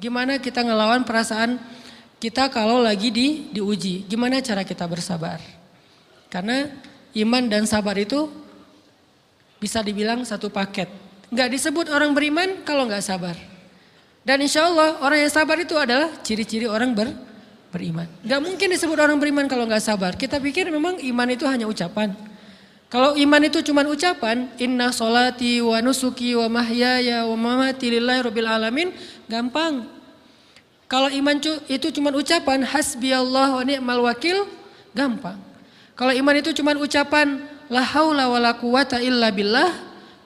Gimana kita ngelawan perasaan kita kalau lagi di diuji? Gimana cara kita bersabar? Karena iman dan sabar itu bisa dibilang satu paket. Nggak disebut orang beriman kalau nggak sabar. Dan insya Allah orang yang sabar itu adalah ciri-ciri orang ber, beriman. Nggak mungkin disebut orang beriman kalau nggak sabar. Kita pikir memang iman itu hanya ucapan. Kalau iman itu cuma ucapan, inna solati wa nusuki wa mahyaya wa mamati lillahi rabbil alamin, gampang. Kalau iman itu cuma ucapan, hasbi Allah wa ni'mal wakil, gampang. Kalau iman itu cuma ucapan, la haula wa la quwata illa billah,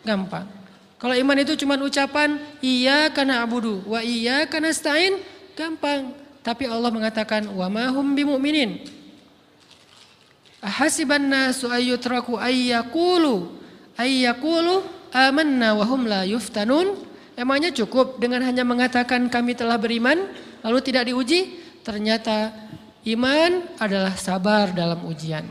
gampang. Kalau iman itu cuma ucapan, iya karena abudu, wa iya karena stain, gampang. Tapi Allah mengatakan, wa mahum bimu'minin. Ahasiban nasu ayyutraku ayyakulu ayyakulu amanna wa hum la yuftanun. Emangnya cukup dengan hanya mengatakan kami telah beriman lalu tidak diuji? Ternyata iman adalah sabar dalam ujian.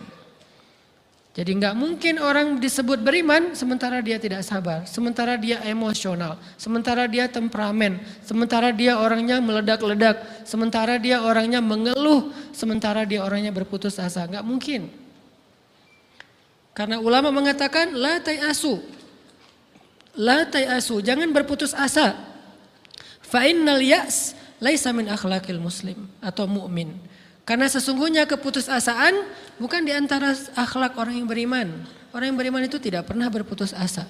Jadi nggak mungkin orang disebut beriman sementara dia tidak sabar, sementara dia emosional, sementara dia temperamen, sementara dia orangnya meledak-ledak, sementara dia orangnya mengeluh, sementara dia orangnya berputus asa. Nggak mungkin. Karena ulama mengatakan la asu, La asu, jangan berputus asa. Fa innal ya's laisa min akhlaqil muslim atau mukmin. Karena sesungguhnya keputusasaan bukan di antara akhlak orang yang beriman. Orang yang beriman itu tidak pernah berputus asa.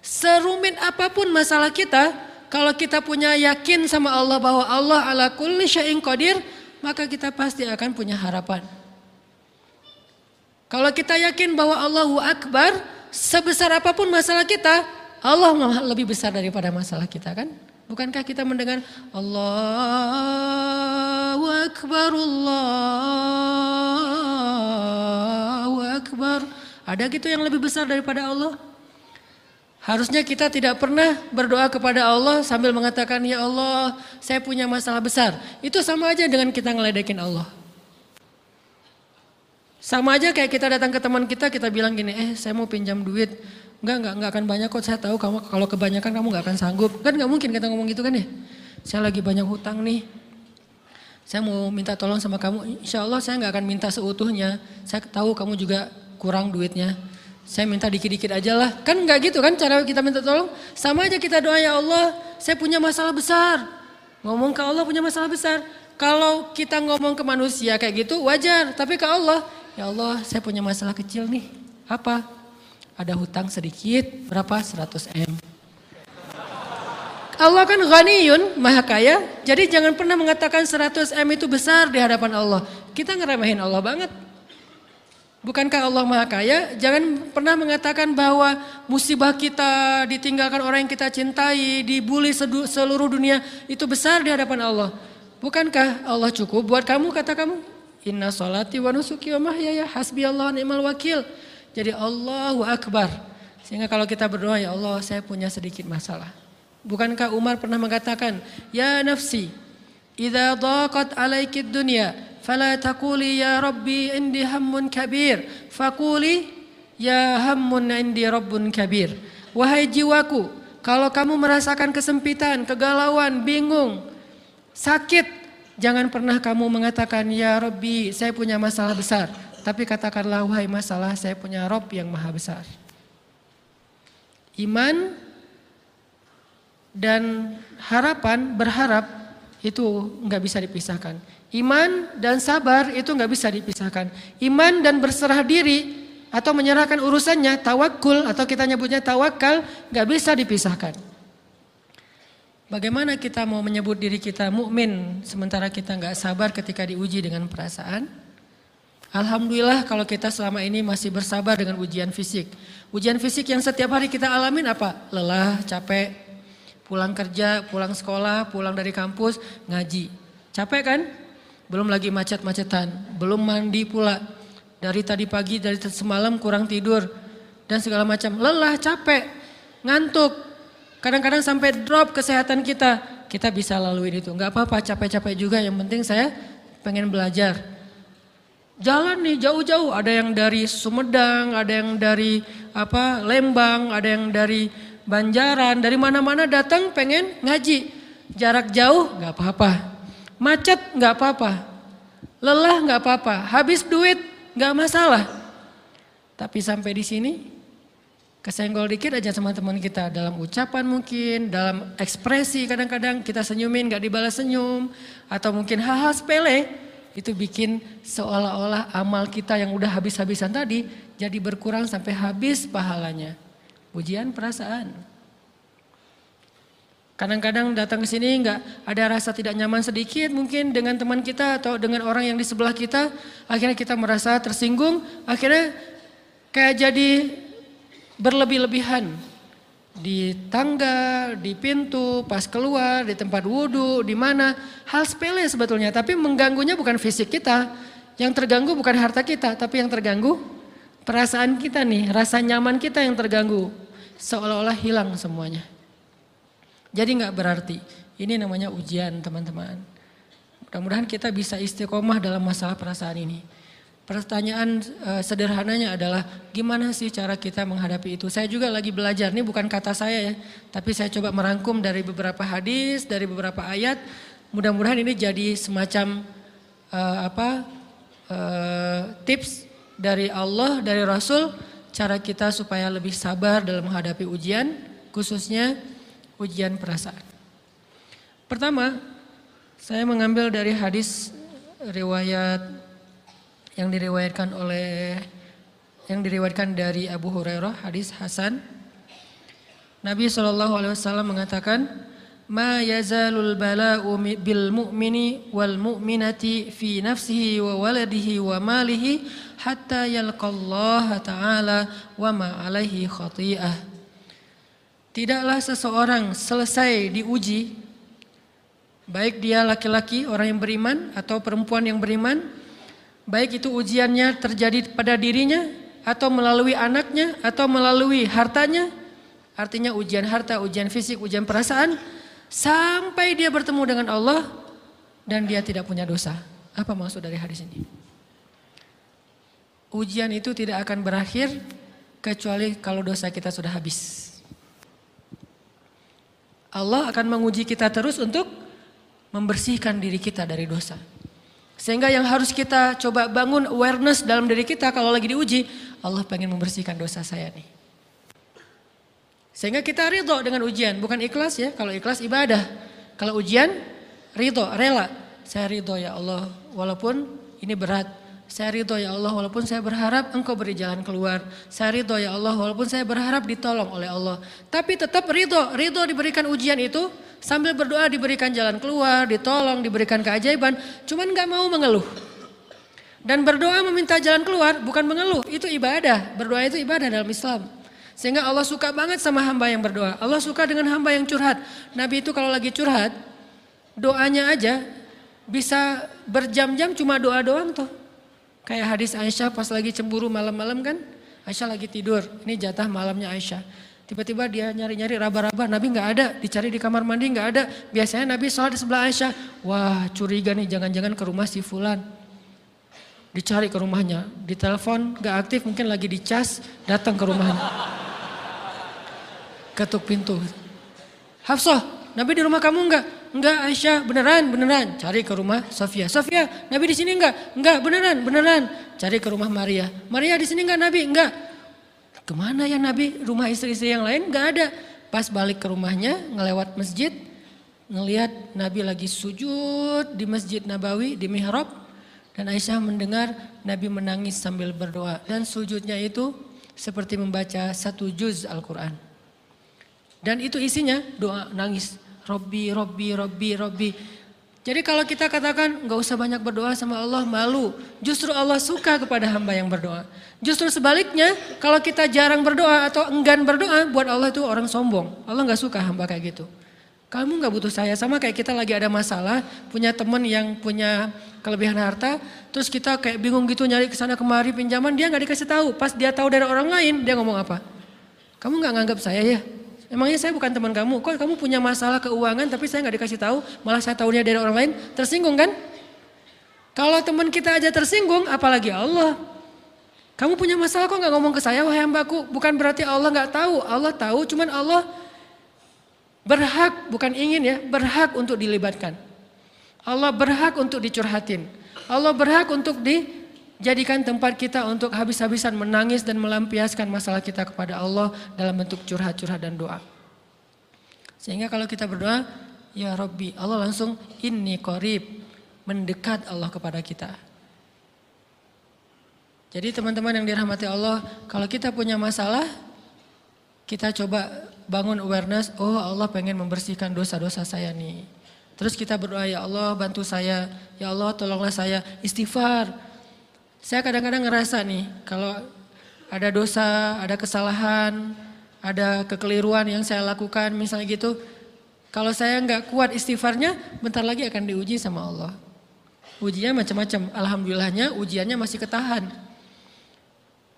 Serumit apa pun masalah kita, kalau kita punya yakin sama Allah bahwa Allah ala kulli syai'in qadir, maka kita pasti akan punya harapan. Kalau kita yakin bahwa Allahu Akbar, sebesar apa pun masalah kita, Allah lebih besar daripada masalah kita kan? Bukankah kita mendengar Allahu Akbar, Allahu Akbar. Ada gitu yang lebih besar daripada Allah? Harusnya kita tidak pernah berdoa kepada Allah sambil mengatakan, Ya Allah saya punya masalah besar. Itu sama aja dengan kita ngeledekin Allah. Sama aja kayak kita datang ke teman kita, kita bilang gini, eh saya mau pinjam duit. Enggak, enggak, enggak akan banyak kok, saya tahu kamu kalau kebanyakan kamu enggak akan sanggup. Kan enggak mungkin kita ngomong gitu kan ya. Saya lagi banyak hutang nih. Saya mau minta tolong sama kamu, insya Allah saya enggak akan minta seutuhnya. Saya tahu kamu juga kurang duitnya. Saya minta dikit-dikit aja lah. Kan enggak gitu kan cara kita minta tolong. Sama aja kita doa ya Allah, saya punya masalah besar. Ngomong ke Allah punya masalah besar. Kalau kita ngomong ke manusia kayak gitu wajar. Tapi ke Allah, Ya Allah saya punya masalah kecil nih. Apa? Ada hutang sedikit, berapa? 100 M. Allah kan ghaniyun, maha kaya. Jadi jangan pernah mengatakan 100 M itu besar di hadapan Allah. Kita ngeremehin Allah banget. Bukankah Allah maha kaya? Jangan pernah mengatakan bahwa musibah kita ditinggalkan orang yang kita cintai, dibully seluruh dunia itu besar di hadapan Allah. Bukankah Allah cukup buat kamu kata kamu? Inna salati wa nusuki wa mahyaya hasbi Allah ni'mal wakil. Jadi Allahu Akbar. Sehingga kalau kita berdoa ya Allah saya punya sedikit masalah. Bukankah Umar pernah mengatakan, Ya nafsi, idha daqat alaiki dunya, fala taquli ya Rabbi indi hammun kabir, faquli ya hammun indi rabbun kabir. Wahai jiwaku, kalau kamu merasakan kesempitan, kegalauan, bingung, sakit, Jangan pernah kamu mengatakan, ya Rabbi saya punya masalah besar. Tapi katakanlah, wahai masalah saya punya Rob yang maha besar. Iman dan harapan, berharap itu nggak bisa dipisahkan. Iman dan sabar itu nggak bisa dipisahkan. Iman dan berserah diri atau menyerahkan urusannya, tawakul atau kita nyebutnya tawakal, nggak bisa dipisahkan. Bagaimana kita mau menyebut diri kita mukmin sementara kita nggak sabar ketika diuji dengan perasaan? Alhamdulillah kalau kita selama ini masih bersabar dengan ujian fisik. Ujian fisik yang setiap hari kita alamin apa? Lelah, capek, pulang kerja, pulang sekolah, pulang dari kampus, ngaji. Capek kan? Belum lagi macet-macetan, belum mandi pula. Dari tadi pagi, dari semalam kurang tidur, dan segala macam. Lelah, capek, ngantuk, Kadang-kadang sampai drop kesehatan kita, kita bisa lalui itu. Enggak apa-apa, capek-capek juga. Yang penting saya pengen belajar. Jalan nih jauh-jauh, ada yang dari Sumedang, ada yang dari apa Lembang, ada yang dari Banjaran, dari mana-mana datang pengen ngaji. jarak jauh nggak apa-apa. Macet nggak apa-apa. Lelah nggak apa-apa. Habis duit nggak masalah. Tapi sampai di sini kesenggol dikit aja sama teman kita. Dalam ucapan mungkin, dalam ekspresi kadang-kadang kita senyumin nggak dibalas senyum. Atau mungkin hal-hal sepele. Itu bikin seolah-olah amal kita yang udah habis-habisan tadi jadi berkurang sampai habis pahalanya. Ujian perasaan. Kadang-kadang datang ke sini nggak ada rasa tidak nyaman sedikit mungkin dengan teman kita atau dengan orang yang di sebelah kita, akhirnya kita merasa tersinggung, akhirnya kayak jadi berlebih-lebihan di tangga, di pintu, pas keluar, di tempat wudhu, di mana hal sepele sebetulnya, tapi mengganggunya bukan fisik kita, yang terganggu bukan harta kita, tapi yang terganggu perasaan kita nih, rasa nyaman kita yang terganggu, seolah-olah hilang semuanya. Jadi nggak berarti. Ini namanya ujian teman-teman. Mudah-mudahan kita bisa istiqomah dalam masalah perasaan ini. Pertanyaan uh, sederhananya adalah gimana sih cara kita menghadapi itu? Saya juga lagi belajar, ini bukan kata saya ya, tapi saya coba merangkum dari beberapa hadis, dari beberapa ayat. Mudah-mudahan ini jadi semacam uh, apa uh, tips dari Allah, dari Rasul, cara kita supaya lebih sabar dalam menghadapi ujian, khususnya ujian perasaan. Pertama, saya mengambil dari hadis riwayat yang diriwayatkan oleh yang diriwayatkan dari Abu Hurairah, hadis Hasan. Nabi saw mengatakan, "Ma yazalul bala'u bil mu'mini wal mu'minati fi nafsihi wa waladihi wa malihi hatta yalqallaha ta'ala wa ma alaihi khati'ah." Tidaklah seseorang selesai diuji, baik dia laki-laki orang yang beriman atau perempuan yang beriman, baik itu ujiannya terjadi pada dirinya atau melalui anaknya atau melalui hartanya, artinya ujian harta, ujian fisik, ujian perasaan, sampai dia bertemu dengan Allah dan dia tidak punya dosa. Apa maksud dari hadis ini? Ujian itu tidak akan berakhir kecuali kalau dosa kita sudah habis. Allah akan menguji kita terus untuk membersihkan diri kita dari dosa. Sehingga yang harus kita coba bangun awareness dalam diri kita kalau lagi diuji, Allah pengen membersihkan dosa saya nih. Sehingga kita ridho dengan ujian, bukan ikhlas ya. Kalau ikhlas ibadah. Kalau ujian, ridho, rela. Saya ridho ya Allah, walaupun ini berat. Saya ridho ya Allah walaupun saya berharap engkau beri jalan keluar. Saya ridho ya Allah walaupun saya berharap ditolong oleh Allah. Tapi tetap ridho, ridho diberikan ujian itu sambil berdoa diberikan jalan keluar, ditolong, diberikan keajaiban. Cuman gak mau mengeluh. Dan berdoa meminta jalan keluar bukan mengeluh, itu ibadah. Berdoa itu ibadah dalam Islam. Sehingga Allah suka banget sama hamba yang berdoa. Allah suka dengan hamba yang curhat. Nabi itu kalau lagi curhat, doanya aja bisa berjam-jam cuma doa doang tuh. Kayak hadis Aisyah pas lagi cemburu malam-malam kan. Aisyah lagi tidur, ini jatah malamnya Aisyah. Tiba-tiba dia nyari-nyari raba-raba, Nabi nggak ada, dicari di kamar mandi nggak ada. Biasanya Nabi sholat di sebelah Aisyah. Wah curiga nih jangan-jangan ke rumah si Fulan. Dicari ke rumahnya, ditelepon nggak aktif mungkin lagi dicas, datang ke rumahnya. Ketuk pintu. Hafsah, Nabi di rumah kamu enggak? Enggak Aisyah, beneran, beneran. Cari ke rumah Sofia. Sofia, Nabi di sini enggak? Enggak, beneran, beneran. Cari ke rumah Maria. Maria di sini enggak Nabi? Enggak. Ke mana ya Nabi? Rumah istri-istri yang lain enggak ada. Pas balik ke rumahnya, ngelewat masjid, ngelihat Nabi lagi sujud di Masjid Nabawi, di mihrab. Dan Aisyah mendengar Nabi menangis sambil berdoa. Dan sujudnya itu seperti membaca satu juz Al-Quran. Dan itu isinya doa nangis. Robbi, Robbi, Robbi, Robbi. Jadi kalau kita katakan nggak usah banyak berdoa sama Allah malu, justru Allah suka kepada hamba yang berdoa. Justru sebaliknya, kalau kita jarang berdoa atau enggan berdoa, buat Allah itu orang sombong. Allah nggak suka hamba kayak gitu. Kamu nggak butuh saya, sama kayak kita lagi ada masalah, punya teman yang punya kelebihan harta, terus kita kayak bingung gitu nyari ke sana kemari pinjaman, dia nggak dikasih tahu. Pas dia tahu dari orang lain, dia ngomong apa? Kamu nggak nganggap saya ya? Emangnya saya bukan teman kamu? Kok kamu punya masalah keuangan tapi saya nggak dikasih tahu, malah saya tahunya dari orang lain, tersinggung kan? Kalau teman kita aja tersinggung, apalagi Allah. Kamu punya masalah kok nggak ngomong ke saya, wahai hambaku? Bukan berarti Allah nggak tahu, Allah tahu, cuman Allah Berhak, bukan ingin ya, berhak untuk dilibatkan. Allah berhak untuk dicurhatin. Allah berhak untuk dijadikan tempat kita untuk habis-habisan menangis dan melampiaskan masalah kita kepada Allah dalam bentuk curhat-curhat dan doa. Sehingga kalau kita berdoa, ya Rabbi, Allah langsung ini korib, mendekat Allah kepada kita. Jadi teman-teman yang dirahmati Allah, kalau kita punya masalah, kita coba bangun awareness, oh Allah pengen membersihkan dosa-dosa saya nih. Terus kita berdoa, ya Allah bantu saya, ya Allah tolonglah saya, istighfar. Saya kadang-kadang ngerasa nih, kalau ada dosa, ada kesalahan, ada kekeliruan yang saya lakukan misalnya gitu, kalau saya nggak kuat istighfarnya, bentar lagi akan diuji sama Allah. Ujinya macam-macam, alhamdulillahnya ujiannya masih ketahan.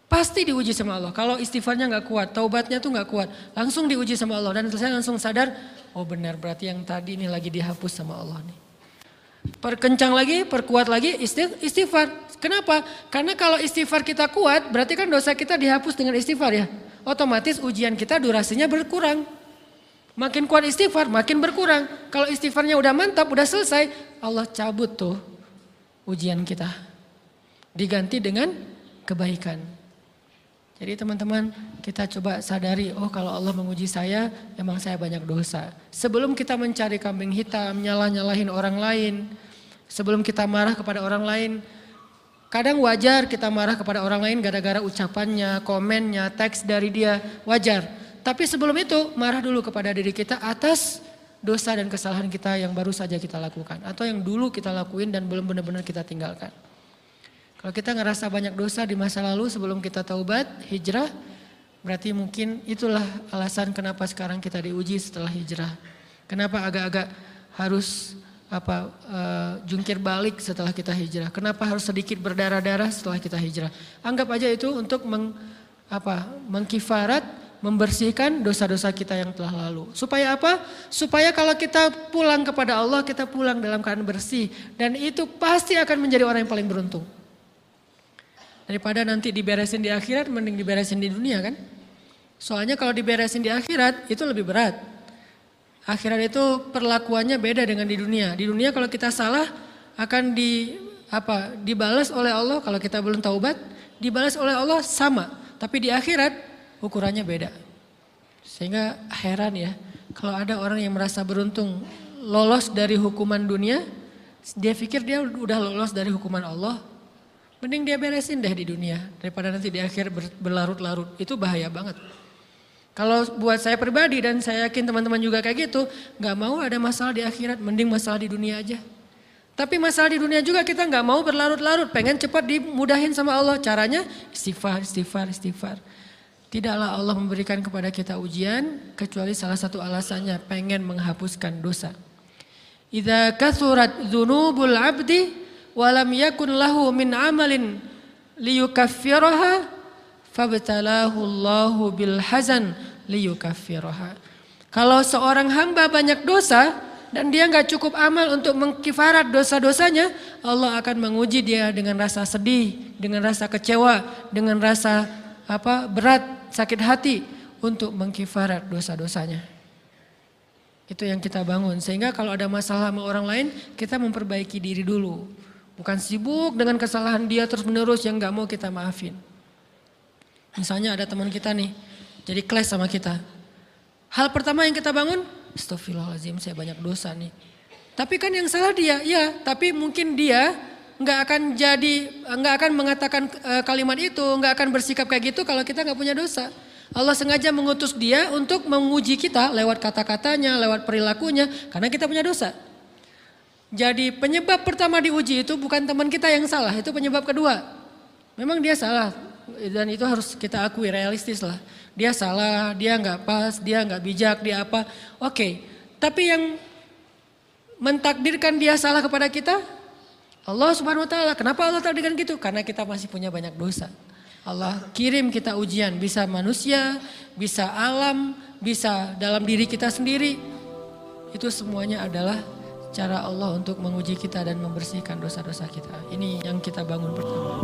Pasti diuji sama Allah. Kalau istighfarnya nggak kuat, taubatnya tuh nggak kuat, langsung diuji sama Allah. Dan saya langsung sadar, oh benar berarti yang tadi ini lagi dihapus sama Allah nih. Perkencang lagi, perkuat lagi istighfar. Kenapa? Karena kalau istighfar kita kuat, berarti kan dosa kita dihapus dengan istighfar ya. Otomatis ujian kita durasinya berkurang. Makin kuat istighfar, makin berkurang. Kalau istighfarnya udah mantap, udah selesai, Allah cabut tuh ujian kita. Diganti dengan kebaikan. Jadi teman-teman kita coba sadari, oh kalau Allah menguji saya, emang saya banyak dosa. Sebelum kita mencari kambing hitam, nyalah-nyalahin orang lain, sebelum kita marah kepada orang lain, kadang wajar kita marah kepada orang lain gara-gara ucapannya, komennya, teks dari dia, wajar. Tapi sebelum itu marah dulu kepada diri kita atas dosa dan kesalahan kita yang baru saja kita lakukan. Atau yang dulu kita lakuin dan belum benar-benar kita tinggalkan. Kalau kita ngerasa banyak dosa di masa lalu sebelum kita taubat, hijrah, berarti mungkin itulah alasan kenapa sekarang kita diuji setelah hijrah. Kenapa agak-agak harus apa uh, jungkir balik setelah kita hijrah? Kenapa harus sedikit berdarah-darah setelah kita hijrah? Anggap aja itu untuk meng, apa, mengkifarat, membersihkan dosa-dosa kita yang telah lalu. Supaya apa? Supaya kalau kita pulang kepada Allah, kita pulang dalam keadaan bersih dan itu pasti akan menjadi orang yang paling beruntung. Daripada nanti diberesin di akhirat, mending diberesin di dunia kan. Soalnya kalau diberesin di akhirat itu lebih berat. Akhirat itu perlakuannya beda dengan di dunia. Di dunia kalau kita salah akan di apa dibalas oleh Allah kalau kita belum taubat, dibalas oleh Allah sama. Tapi di akhirat ukurannya beda. Sehingga heran ya, kalau ada orang yang merasa beruntung lolos dari hukuman dunia, dia pikir dia udah lolos dari hukuman Allah, Mending dia beresin deh di dunia daripada nanti di akhir berlarut-larut. Itu bahaya banget. Kalau buat saya pribadi dan saya yakin teman-teman juga kayak gitu, nggak mau ada masalah di akhirat, mending masalah di dunia aja. Tapi masalah di dunia juga kita nggak mau berlarut-larut, pengen cepat dimudahin sama Allah. Caranya istighfar, istighfar, istighfar. Tidaklah Allah memberikan kepada kita ujian kecuali salah satu alasannya pengen menghapuskan dosa. Idza kathurat dzunubul 'abdi walam yakun lahu min amalin liyukaffiraha fabtalahu Allahu bil hazan liyukaffiraha. Kalau seorang hamba banyak dosa dan dia nggak cukup amal untuk mengkifarat dosa-dosanya, Allah akan menguji dia dengan rasa sedih, dengan rasa kecewa, dengan rasa apa berat, sakit hati untuk mengkifarat dosa-dosanya. Itu yang kita bangun. Sehingga kalau ada masalah sama orang lain, kita memperbaiki diri dulu. Bukan sibuk dengan kesalahan dia terus menerus yang gak mau kita maafin. Misalnya ada teman kita nih, jadi clash sama kita. Hal pertama yang kita bangun, Astagfirullahaladzim saya banyak dosa nih. Tapi kan yang salah dia, ya. Tapi mungkin dia nggak akan jadi, nggak akan mengatakan uh, kalimat itu, nggak akan bersikap kayak gitu kalau kita nggak punya dosa. Allah sengaja mengutus dia untuk menguji kita lewat kata-katanya, lewat perilakunya, karena kita punya dosa. Jadi penyebab pertama diuji itu bukan teman kita yang salah, itu penyebab kedua. Memang dia salah dan itu harus kita akui realistis lah. Dia salah, dia nggak pas, dia nggak bijak, dia apa. Oke, tapi yang mentakdirkan dia salah kepada kita, Allah subhanahu wa ta'ala. Kenapa Allah takdirkan gitu? Karena kita masih punya banyak dosa. Allah kirim kita ujian, bisa manusia, bisa alam, bisa dalam diri kita sendiri. Itu semuanya adalah cara Allah untuk menguji kita dan membersihkan dosa-dosa kita. Ini yang kita bangun pertama.